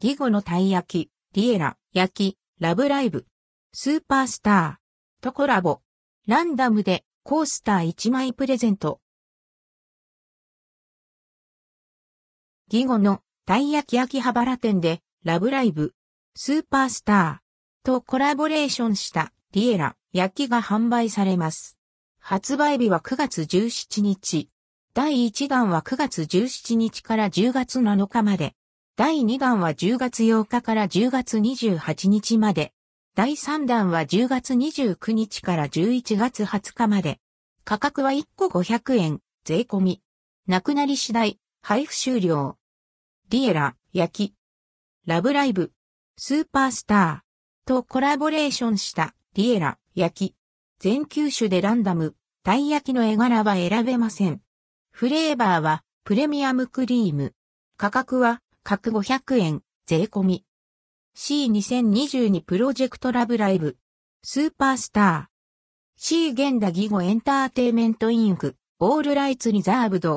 ギゴのたい焼き、リエラ、焼き、ラブライブ、スーパースター、とコラボ、ランダムでコースター1枚プレゼント。ギゴのたい焼き秋葉原店でラブライブ、スーパースターとコラボレーションしたリエラ焼きが販売されます。発売日は9月17日。第1弾は9月17日から10月7日まで。第2弾は10月8日から10月28日まで。第3弾は10月29日から11月20日まで。価格は1個500円、税込み。なくなり次第、配布終了。リエラ、焼き。ラブライブ、スーパースターとコラボレーションしたリエラ、焼き。全球種でランダム、たい焼きの絵柄は選べません。フレーバーはプレミアムクリーム。価格は各500円、税込み。C2022 プロジェクトラブライブ、スーパースター。C 現代義語エンターテイメントインク、オールライツリザーブド、